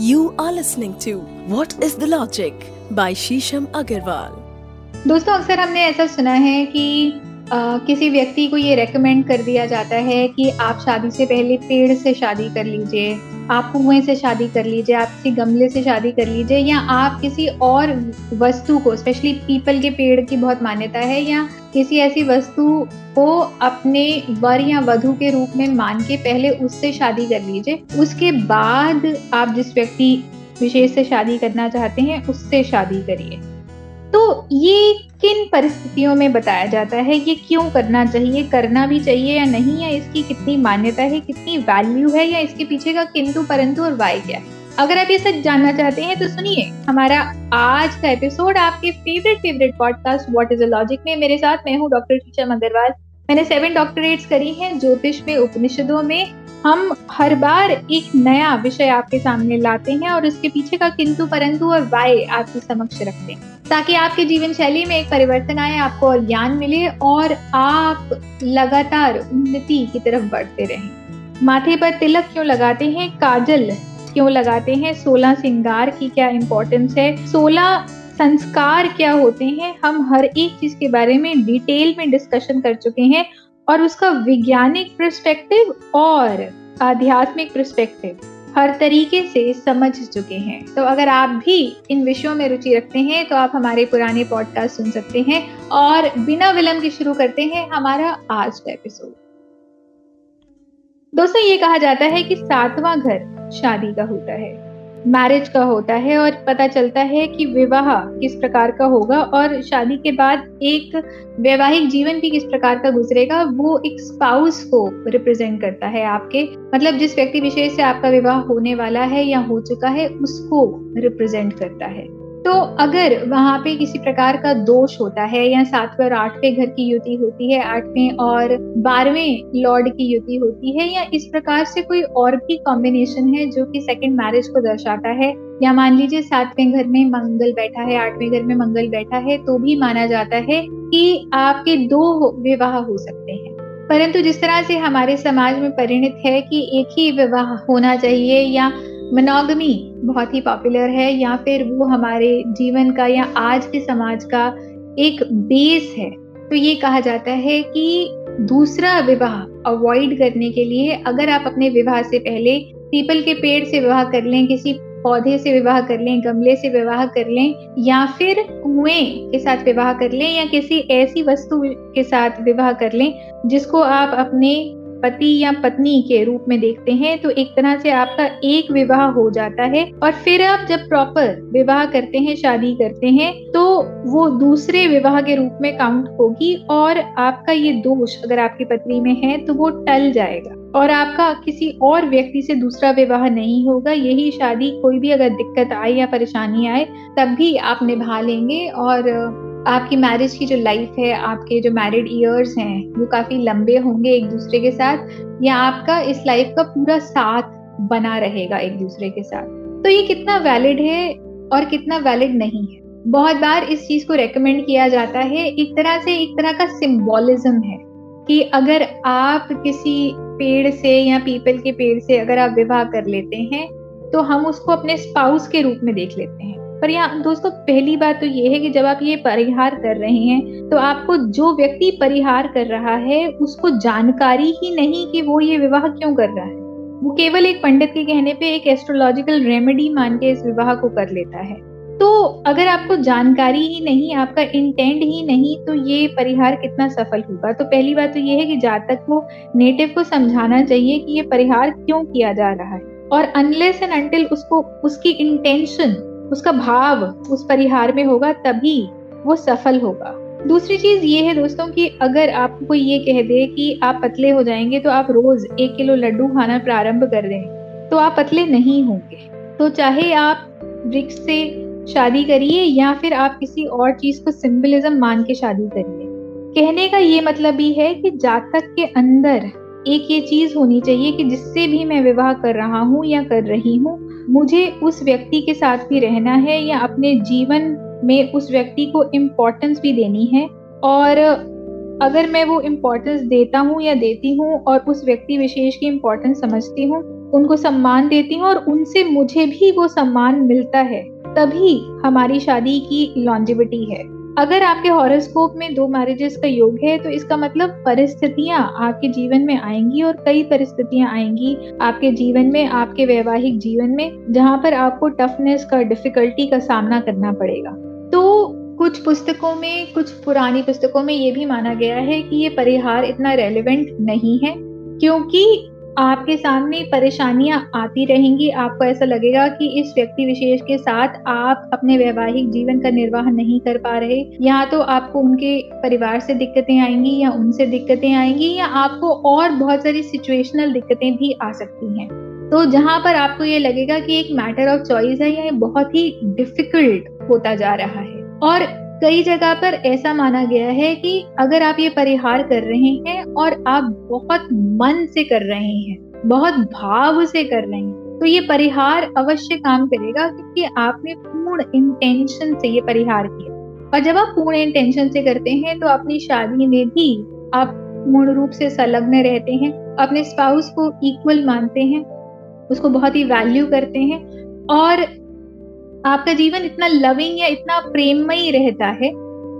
You are listening to what is the logic by Shisham Agrawal दोस्तों, अक्सर हमने ऐसा सुना है कि आ, किसी व्यक्ति को ये रेकमेंड कर दिया जाता है कि आप शादी से पहले पेड़ से शादी कर लीजिए आप कुएँ से शादी कर लीजिए आप किसी गमले से शादी कर लीजिए या आप किसी और वस्तु को स्पेशली पीपल के पेड़ की बहुत मान्यता है या किसी ऐसी वस्तु को अपने वर या वधु के रूप में मान के पहले उससे शादी कर लीजिए उसके बाद आप जिस व्यक्ति विशेष से शादी करना चाहते हैं उससे शादी करिए। तो ये किन परिस्थितियों में बताया जाता है, ये क्यों करना चाहिए, करना भी चाहिए या नहीं, या इसकी कितनी मान्यता है, कितनी वैल्यू है, या इसके पीछे का किंतु परंतु और वाई क्या है? अगर आप ये सब जानना चाहते हैं तो सुनिए हमारा आज का एपिसोड आपके favourite favourite podcast what is a logic में। मेरे साथ मैं हूँ डॉक्टर शीशम अग्रवाल मैंने सेवन डॉक्टरेट्स करी हैं ज्योतिष में, उपनिषदों में। हम हर बार एक नया विषय आपके सामने लाते हैं और उसके पीछे का किंतु परंतु और वाय आपके समक्ष रखते हैं। ताकि आपके जीवन शैली में एक परिवर्तन आए, आपको और ज्ञान मिले और आप लगातार उन्नति की तरफ़ बढ़ते रहें। माथे पर तिलक क्यों लगाते हैं? काजल क्यों लगाते हैं? सोलह सिंगार की क्या इम्पोर्टेंस है? सोलह संस्कार क्या होते हैं? हम हर एक चीज़ के बारे में डिटेल में डिस्कशन कर चुके हैं और उसका वैज्ञानिक प्रस्पेक्टिव और आध्यात्मिक परस्पेक्टिव हर तरीके से समझ चुके हैं। तो अगर आप भी इन विषयों में रुचि रखते हैं तो आप हमारे पुराने पॉडकास्ट सुन सकते हैं और बिना विलंब के शुरू करते हैं हमारा आज का एपिसोड दोस्तों, ये कहा जाता है कि सातवां घर शादी का होता है। मैरिज का होता है और पता चलता है कि विवाह किस प्रकार का होगा और शादी के बाद एक वैवाहिक जीवन भी किस प्रकार का गुजरेगा, वो एक स्पाउस को रिप्रेजेंट करता है आपके। मतलब जिस व्यक्ति विशेष से आपका विवाह होने वाला है या हो चुका है, उसको रिप्रेजेंट करता है। तो अगर वहाँ पे किसी प्रकार का दोष होता है या सातवें और आठवें घर की युति होती है, आठवें और बारहवें लॉर्ड की युति होती है, या इस प्रकार से कोई और भी कॉम्बिनेशन है जो कि सेकंड मैरिज को दर्शाता है, या मान लीजिए सातवें घर में मंगल बैठा है, आठवें घर में मंगल बैठा है तो भी माना जाता है कि आपके दो विवाह हो सकते हैं। परंतु जिस तरह से हमारे समाज में परिणित है कि एक ही विवाह होना चाहिए या मनोगमी बहुत ही पॉपुलर है। या फिर वो हमारे जीवन का या आज के समाज का एक बेस है। तो ये कहा जाता है कि दूसरा विवाह अवॉइड करने के लिए अगर आप अपने विवाह से पहले पीपल के पेड़ से विवाह कर लें, किसी पौधे से विवाह कर लें, गमले से विवाह कर लें, या फिर कुएँ के साथ विवाह कर लें, या किसी ऐसी वस्तु के साथ विवाह कर लें, जिसको आप अपने पति या पत्नी के रूप में देखते हैं तो एक तरह से आपका एक विवाह हो जाता है। और फिर आप जब प्रॉपर विवाह करते हैं, शादी करते हैं तो वो दूसरे विवाह के रूप में काउंट होगी और आपका ये दोष अगर आपकी पत्नी में है तो वो टल जाएगा। और आपका किसी और व्यक्ति से दूसरा विवाह नहीं होगा। यही शादी कोई भी अगर दिक्कत आए या परेशानी आए, तब भी आप निभा लेंगे और आपकी मैरिज की जो लाइफ है, आपके जो मैरिड ईयर्स हैं, वो काफ़ी लंबे होंगे एक दूसरे के साथ, या आपका इस लाइफ का पूरा साथ बना रहेगा एक दूसरे के साथ? तो ये कितना वैलिड है और कितना वैलिड नहीं है? बहुत बार इस चीज़ को रेकमेंड किया जाता है, एक तरह से एक तरह का सिम्बोलिज्म है कि अगर आप किसी पेड़ से या पीपल के पेड़ से अगर आप विवाह कर लेते हैं तो हम उसको अपने स्पाउस के रूप में देख लेते हैं। पर यहाँ, दोस्तों, पहली बात तो ये है कि जब आप ये परिहार कर रहे हैं तो आपको जो व्यक्ति परिहार कर रहा है, उसको जानकारी ही नहीं कि वो ये विवाह क्यों कर रहा है। वो केवल एक पंडित के कहने पे एक एस्ट्रोलॉजिकल रेमेडी मान के इस विवाह को कर लेता है। तो अगर आपको जानकारी ही नहीं, आपका इंटेंट ही नहीं तो ये परिहार कितना सफल होगा? तो पहली बात तो ये है कि जातक को नेटिव को समझाना चाहिए कि ये परिहार क्यों किया जा रहा है। और अनलेस एंड अनटिल उसको, उसकी इंटेंशन उसका भाव उस परिहार में होगा, तभी वो सफल होगा। दूसरी चीज़ ये है दोस्तों कि अगर आपको कोई ये कह दे कि आप पतले हो जाएँगे तो आप रोज एक किलो लड्डू खाना प्रारंभ कर दें तो आप पतले नहीं होंगे। तो चाहे आप वृक्ष से शादी करिए या फिर आप किसी और चीज़ को सिंबलिज्म मान के शादी करिए। कहने का ये मतलब भी है कि जातक के अंदर एक ये चीज़ होनी चाहिए कि जिससे भी मैं विवाह कर रहा हूँ या कर रही हूँ मुझे उस व्यक्ति के साथ भी रहना है या अपने जीवन में उस व्यक्ति को इम्पोर्टेंस भी देनी है? और अगर मैं वो इम्पोर्टेंस देता हूँ या देती हूँ और उस व्यक्ति विशेष की इम्पोर्टेंस समझती हूँ, उनको सम्मान देती हूँ और उनसे मुझे भी वो सम्मान मिलता है, तभी हमारी शादी की लॉन्जिविटी है। अगर आपके हॉरोस्कोप में दो मैरिजेस का योग है तो इसका मतलब परिस्थितियाँ आपके जीवन में आएँगी और कई परिस्थितियाँ आएँगी आपके जीवन में, आपके वैवाहिक जीवन में, जहाँ पर आपको टफनेस का डिफिकल्टी का सामना करना पड़ेगा। तो कुछ पुस्तकों में, कुछ पुरानी पुस्तकों में ये भी माना गया है कि ये परिहार इतना रेलिवेंट नहीं है, क्योंकि आपके सामने परेशानियाँ आती रहेंगी। आपको ऐसा लगेगा कि इस व्यक्ति विशेष के साथ आप अपने वैवाहिक जीवन का निर्वाह नहीं कर पा रहे। या तो आपको उनके परिवार से दिक्कतें आएँगी या उनसे दिक्कतें आएँगी या आपको और बहुत सारी सिचुएशनल दिक्कतें भी आ सकती हैं। तो जहाँ पर आपको ये लगेगा कि एक मैटर ऑफ़ चॉइस है, या बहुत ही डिफ़िकल्ट होता जा रहा है। और कई जगह पर ऐसा माना गया है कि अगर आप ये परिहार कर रहे हैं और आप बहुत मन से कर रहे हैं, बहुत भाव से कर रहे हैं तो ये परिहार अवश्य काम करेगा क्योंकि आपने पूर्ण इंटेंशन से ये परिहार किया। और जब आप पूर्ण इंटेंशन से करते हैं तो अपनी शादी में भी आप पूर्ण रूप से संलग्न रहते हैं, अपने स्पाउस को इक्वल मानते हैं, उसको बहुत ही वैल्यू करते हैं और आपका जीवन इतना लविंग या इतना प्रेममयी रहता है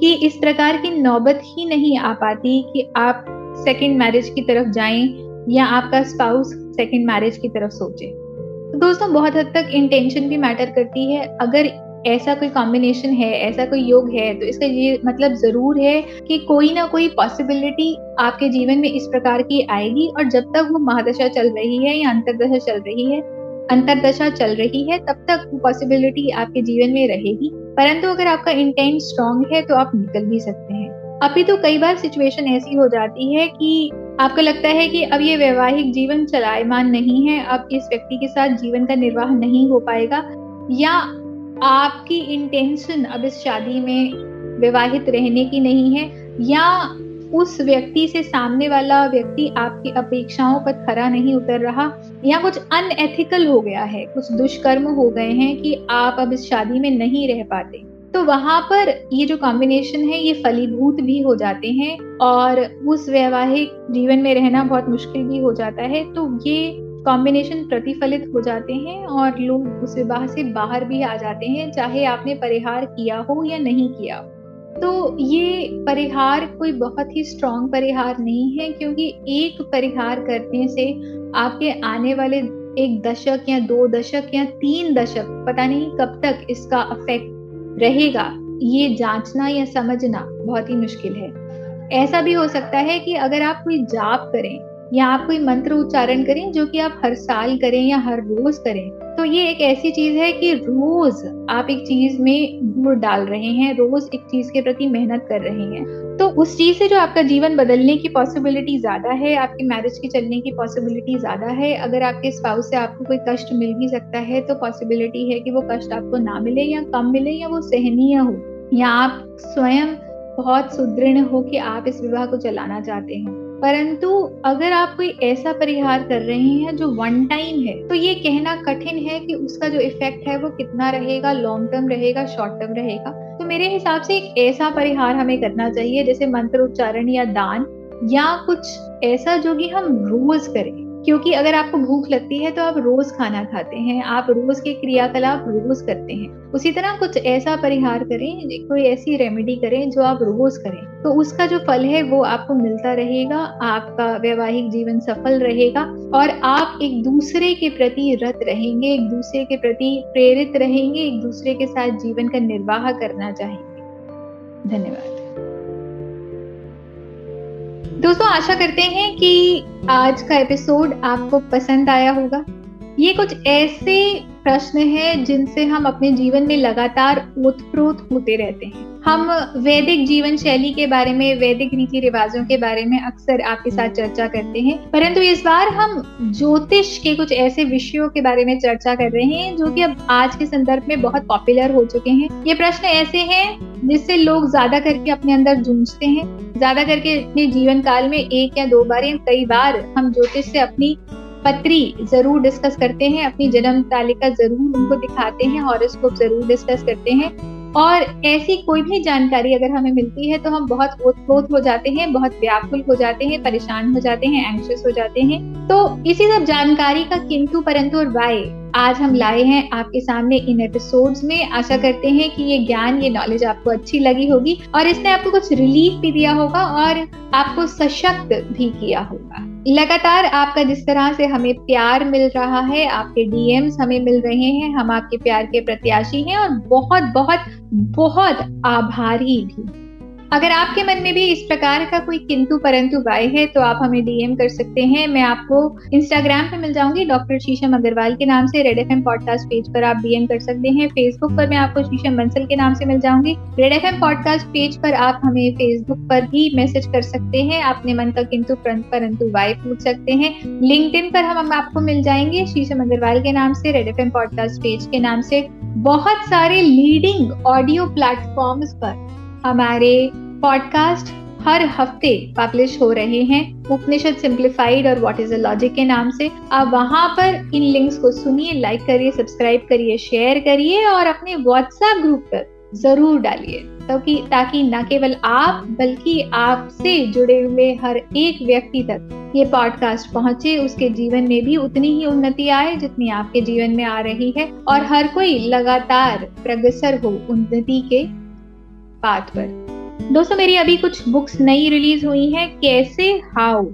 कि इस प्रकार की नौबत ही नहीं आ पाती कि आप सेकंड मैरिज की तरफ़ जाएँ या आपका स्पाउस सेकंड मैरिज की तरफ़ सोचे। तो दोस्तों, बहुत हद तक इंटेंशन भी मैटर करती है। अगर ऐसा कोई कॉम्बिनेशन है, ऐसा कोई योग है तो इसका ये मतलब ज़रूर है कि कोई ना कोई पॉसिबिलिटी आपके जीवन में इस प्रकार की आएगी और जब तक वो महादशा चल रही है या अंतरदशा चल रही है अंतरदशा चल रही है, तब तक वो पॉसिबिलिटी आपके जीवन में रहेगी। परंतु अगर आपका इंटेंट स्ट्रांग है तो आप निकल भी सकते हैं। अभी तो कई बार सिचुएशन ऐसी हो जाती है कि आपको लगता है कि अब ये वैवाहिक जीवन चलायमान नहीं है, अब इस व्यक्ति के साथ जीवन का निर्वाह नहीं हो पाएगा। या आपकी इंटेंशन अब इस शादी में विवाहित रहने की नहीं है, या उस व्यक्ति से सामने वाला व्यक्ति आपकी अपेक्षाओं पर खरा नहीं उतर रहा, या कुछ अनएथिकल हो गया है, कुछ दुष्कर्म हो गए हैं कि आप अब इस शादी में नहीं रह पाते। तो वहाँ पर ये जो कॉम्बिनेशन है, ये फलीभूत भी हो जाते हैं और उस वैवाहिक जीवन में रहना बहुत मुश्किल भी हो जाता है। तो ये कॉम्बिनेशन प्रतिफलित हो जाते हैं और लोग उस विवाह से बाहर भी आ जाते हैं, चाहे आपने परिहार किया हो या नहीं किया हो। तो ये परिहार कोई बहुत ही स्ट्रॉन्ग परिहार नहीं है, क्योंकि एक परिहार करने से आपके आने वाले एक दशक या दो दशक या तीन दशक, पता नहीं कब तक इसका अफेक्ट रहेगा, ये जांचना या समझना बहुत ही मुश्किल है। ऐसा भी हो सकता है कि अगर आप कोई जाप करें या आप कोई मंत्र उच्चारण करें जो कि आप हर साल करें या हर रोज करें तो ये एक ऐसी चीज़ है कि रोज आप एक चीज़ में गुड़ डाल रहे हैं, रोज एक चीज़ के प्रति मेहनत कर रहे हैं। तो उस चीज़ से जो आपका जीवन बदलने की पॉसिबिलिटी ज़्यादा है, आपके मैरिज के चलने की पॉसिबिलिटी ज़्यादा है, अगर आपके स्पाउस से आपको कोई कष्ट मिल भी सकता है तो पॉसिबिलिटी है कि वो कष्ट आपको ना मिले या कम मिले या वो सहनीय हो, या आप स्वयं बहुत सुदृढ़ हो कि आप इस विवाह को चलाना चाहते हैं। परंतु अगर आप कोई ऐसा परिहार कर रहे हैं जो वन टाइम है तो ये कहना कठिन है कि उसका जो इफ़ेक्ट है वो कितना रहेगा लॉन्ग टर्म रहेगा शॉर्ट टर्म रहेगा। तो मेरे हिसाब से एक ऐसा परिहार हमें करना चाहिए, जैसे मंत्र उच्चारण या दान, या कुछ ऐसा जो कि हम रोज करें। क्योंकि अगर आपको भूख लगती है तो आप रोज खाना खाते हैं, आप रोज के क्रियाकलाप रोज करते हैं। उसी तरह कुछ ऐसा परिहार करें, कोई ऐसी रेमेडी करें जो आप रोज करें। तो उसका जो फल है वो आपको मिलता रहेगा, आपका वैवाहिक जीवन सफल रहेगा और आप एक दूसरे के प्रति रत रहेंगे, एक दूसरे के प्रति प्रेरित रहेंगे, एक दूसरे के साथ जीवन का निर्वाह करना चाहेंगे। धन्यवाद। दोस्तों, आशा करते हैं कि आज का एपिसोड आपको पसंद आया होगा। ये कुछ ऐसे प्रश्न हैं जिनसे हम अपने जीवन में लगातार ओतप्रोत होते रहते हैं। हम वैदिक जीवन शैली के बारे में, वैदिक रीति रिवाजों के बारे में अक्सर आपके साथ चर्चा करते हैं। परंतु इस बार हम ज्योतिष के कुछ ऐसे विषयों के बारे में चर्चा कर रहे हैं जो कि अब आज के संदर्भ में बहुत पॉपुलर हो चुके हैं। ये प्रश्न ऐसे हैं जिससे लोग ज़्यादा करके अपने अंदर जूझते हैं, ज़्यादा करके अपने जीवन काल में एक या दो बार या कई बार हम ज्योतिष से अपनी पत्री ज़रूर डिस्कस करते हैं, अपनी जन्म तालिका ज़रूर उनको दिखाते हैं हॉरोस्कोप ज़रूर डिस्कस करते हैं। और ऐसी कोई भी जानकारी अगर हमें मिलती है तो हम बहुत ओतप्रोत हो जाते हैं, बहुत व्याकुल हो जाते हैं, परेशान हो जाते हैं एंशियस हो जाते हैं। तो इसी सब जानकारी का किंतु परंतु और वाय आज हम लाए हैं आपके सामने इन एपिसोड्स में। आशा करते हैं कि ये ज्ञान, ये नॉलेज आपको अच्छी लगी होगी और इसने आपको कुछ रिलीफ भी दिया होगा और आपको सशक्त भी किया होगा। लगातार आपका जिस तरह से हमें प्यार मिल रहा है, आपके डीएम्स हमें मिल रहे हैं, हम आपके प्यार के प्रत्याशी हैं और बहुत बहुत बहुत आभारी भी। अगर आपके मन में भी इस प्रकार का कोई किंतु परंतु वाय है तो आप हमें डीएम कर सकते हैं। मैं आपको इंस्टाग्राम पे मिल जाऊँगी, डॉक्टर शीशम अग्रवाल के नाम से Red F M podcast page पर आप डीएम कर सकते हैं। फेसबुक पर मैं आपको शीशम बंसल के नाम से मिल जाऊँगी। Red F M podcast page पर आप हमें फेसबुक पर भी मैसेज कर सकते हैं। अपने मन का किंतु परंतु वाय पूछ सकते हैं। लिंक पर हम आपको मिल जाएँगे। शीशम अग्रवाल के नाम से Red F M podcast page के नाम से। बहुत सारे लीडिंग ऑडियो प्लेटफॉर्म्स पर। हमारे पॉडकास्ट हर हफ़्ते पब्लिश हो रहे हैं उपनिषद सिंप्लीफाइड और व्हाट इज़ अ लॉजिक के नाम से। आप वहाँ पर इन लिंक्स को सुनिए लाइक करिए सब्सक्राइब करिए शेयर करिए और अपने व्हाट्सएप ग्रुप पर ज़रूर डालिए। ताकि ताकि न केवल आप, बल्कि आपसे जुड़े हुए हर एक व्यक्ति तक ये पॉडकास्ट पहुँचे। उसके जीवन में भी उतनी ही उन्नति आए जितनी आपके जीवन में आ रही है। और हर कोई लगातार प्रगसर हो उन्नति के पाथ पर। दोस्तों, मेरी अभी कुछ बुक्स नई रिलीज़ हुई हैं, कैसे? हाउ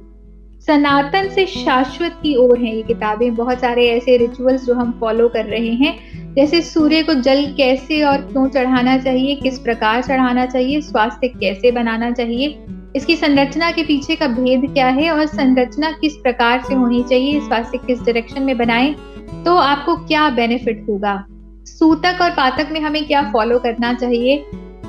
सनातन से शाश्वत की ओर है ये किताबें। बहुत सारे ऐसे रिचुअल्स जो हम फॉलो कर रहे हैं, जैसे सूर्य को जल कैसे और क्यों चढ़ाना चाहिए, किस प्रकार चढ़ाना चाहिए, स्वास्थ्य कैसे बनाना चाहिए, इसकी संरचना के पीछे का भेद क्या है और संरचना किस प्रकार से होनी चाहिए, स्वास्थ्य किस डायरेक्शन में बनाए तो आपको क्या बेनिफिट होगा? सूतक और पातक में हमें क्या फॉलो करना चाहिए?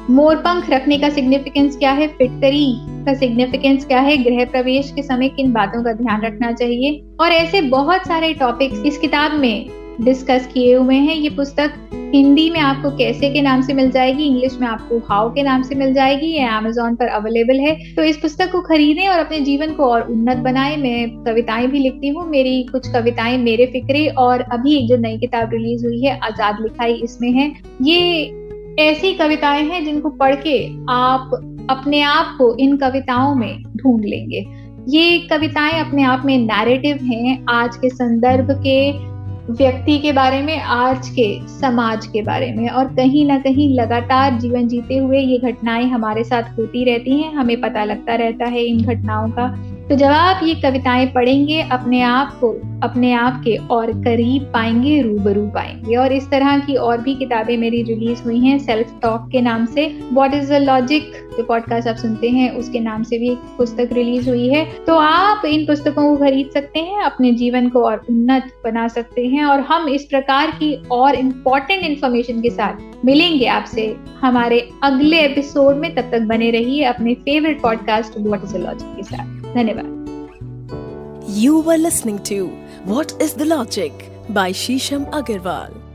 मोर पंख रखने का सिग्निफिकेंस क्या है? फिटकरी का सिग्निफिकेंस क्या है? गृह प्रवेश के समय किन बातों का ध्यान रखना चाहिए? और ऐसे बहुत सारे टॉपिक्स इस किताब में डिस्कस किए हुए हैं। ये पुस्तक हिंदी में आपको कैसे के नाम से मिल जाएगी? इंग्लिश में आपको हाउ के नाम से मिल जाएगी? ये अमेजोन पर अवेलेबल है। तो इस पुस्तक को खरीदें और अपने जीवन को और उन्नत बनाए। मैं कविताएँ भी लिखती हूँ। मेरी कुछ कविताएँ मेरे फिक्रे और अभी एक जो नई किताब रिलीज़ हुई है, आज़ाद लिखाई, इसमें है। ये ऐसी कविताएँ हैं जिनको पढ़ के आप अपने आप को इन कविताओं में ढूंढ लेंगे। ये कविताएँ अपने आप में नैरेटिव हैं आज के संदर्भ के व्यक्ति के बारे में, आज के समाज के बारे में। और कहीं ना कहीं लगातार जीवन जीते हुए ये घटनाएँ हमारे साथ होती रहती हैं, हमें पता लगता रहता है इन घटनाओं का। तो जब आप ये कविताएँ पढ़ेंगे, अपने आप को, अपने आप के और करीब पाएँगे, रूबरू पाएँगे। और इस तरह की और भी किताबें मेरी रिलीज़ हुई हैं सेल्फ टॉक के नाम से। व्हाट इज़ द लॉजिक जो पॉडकास्ट आप सुनते हैं, उसके नाम से भी एक पुस्तक रिलीज़ हुई है। तो आप इन पुस्तकों को खरीद सकते हैं, अपने जीवन को और उन्नत बना सकते हैं। और हम इस प्रकार की और इम्पोर्टेंट इन्फॉर्मेशन के साथ मिलेंगे आपसे। हमारे अगले एपिसोड में तब तक बने रहिए अपने favourite podcast what is the logic के साथ। धन्यवाद You were listening to What is the Logic by Shisham Agarwal.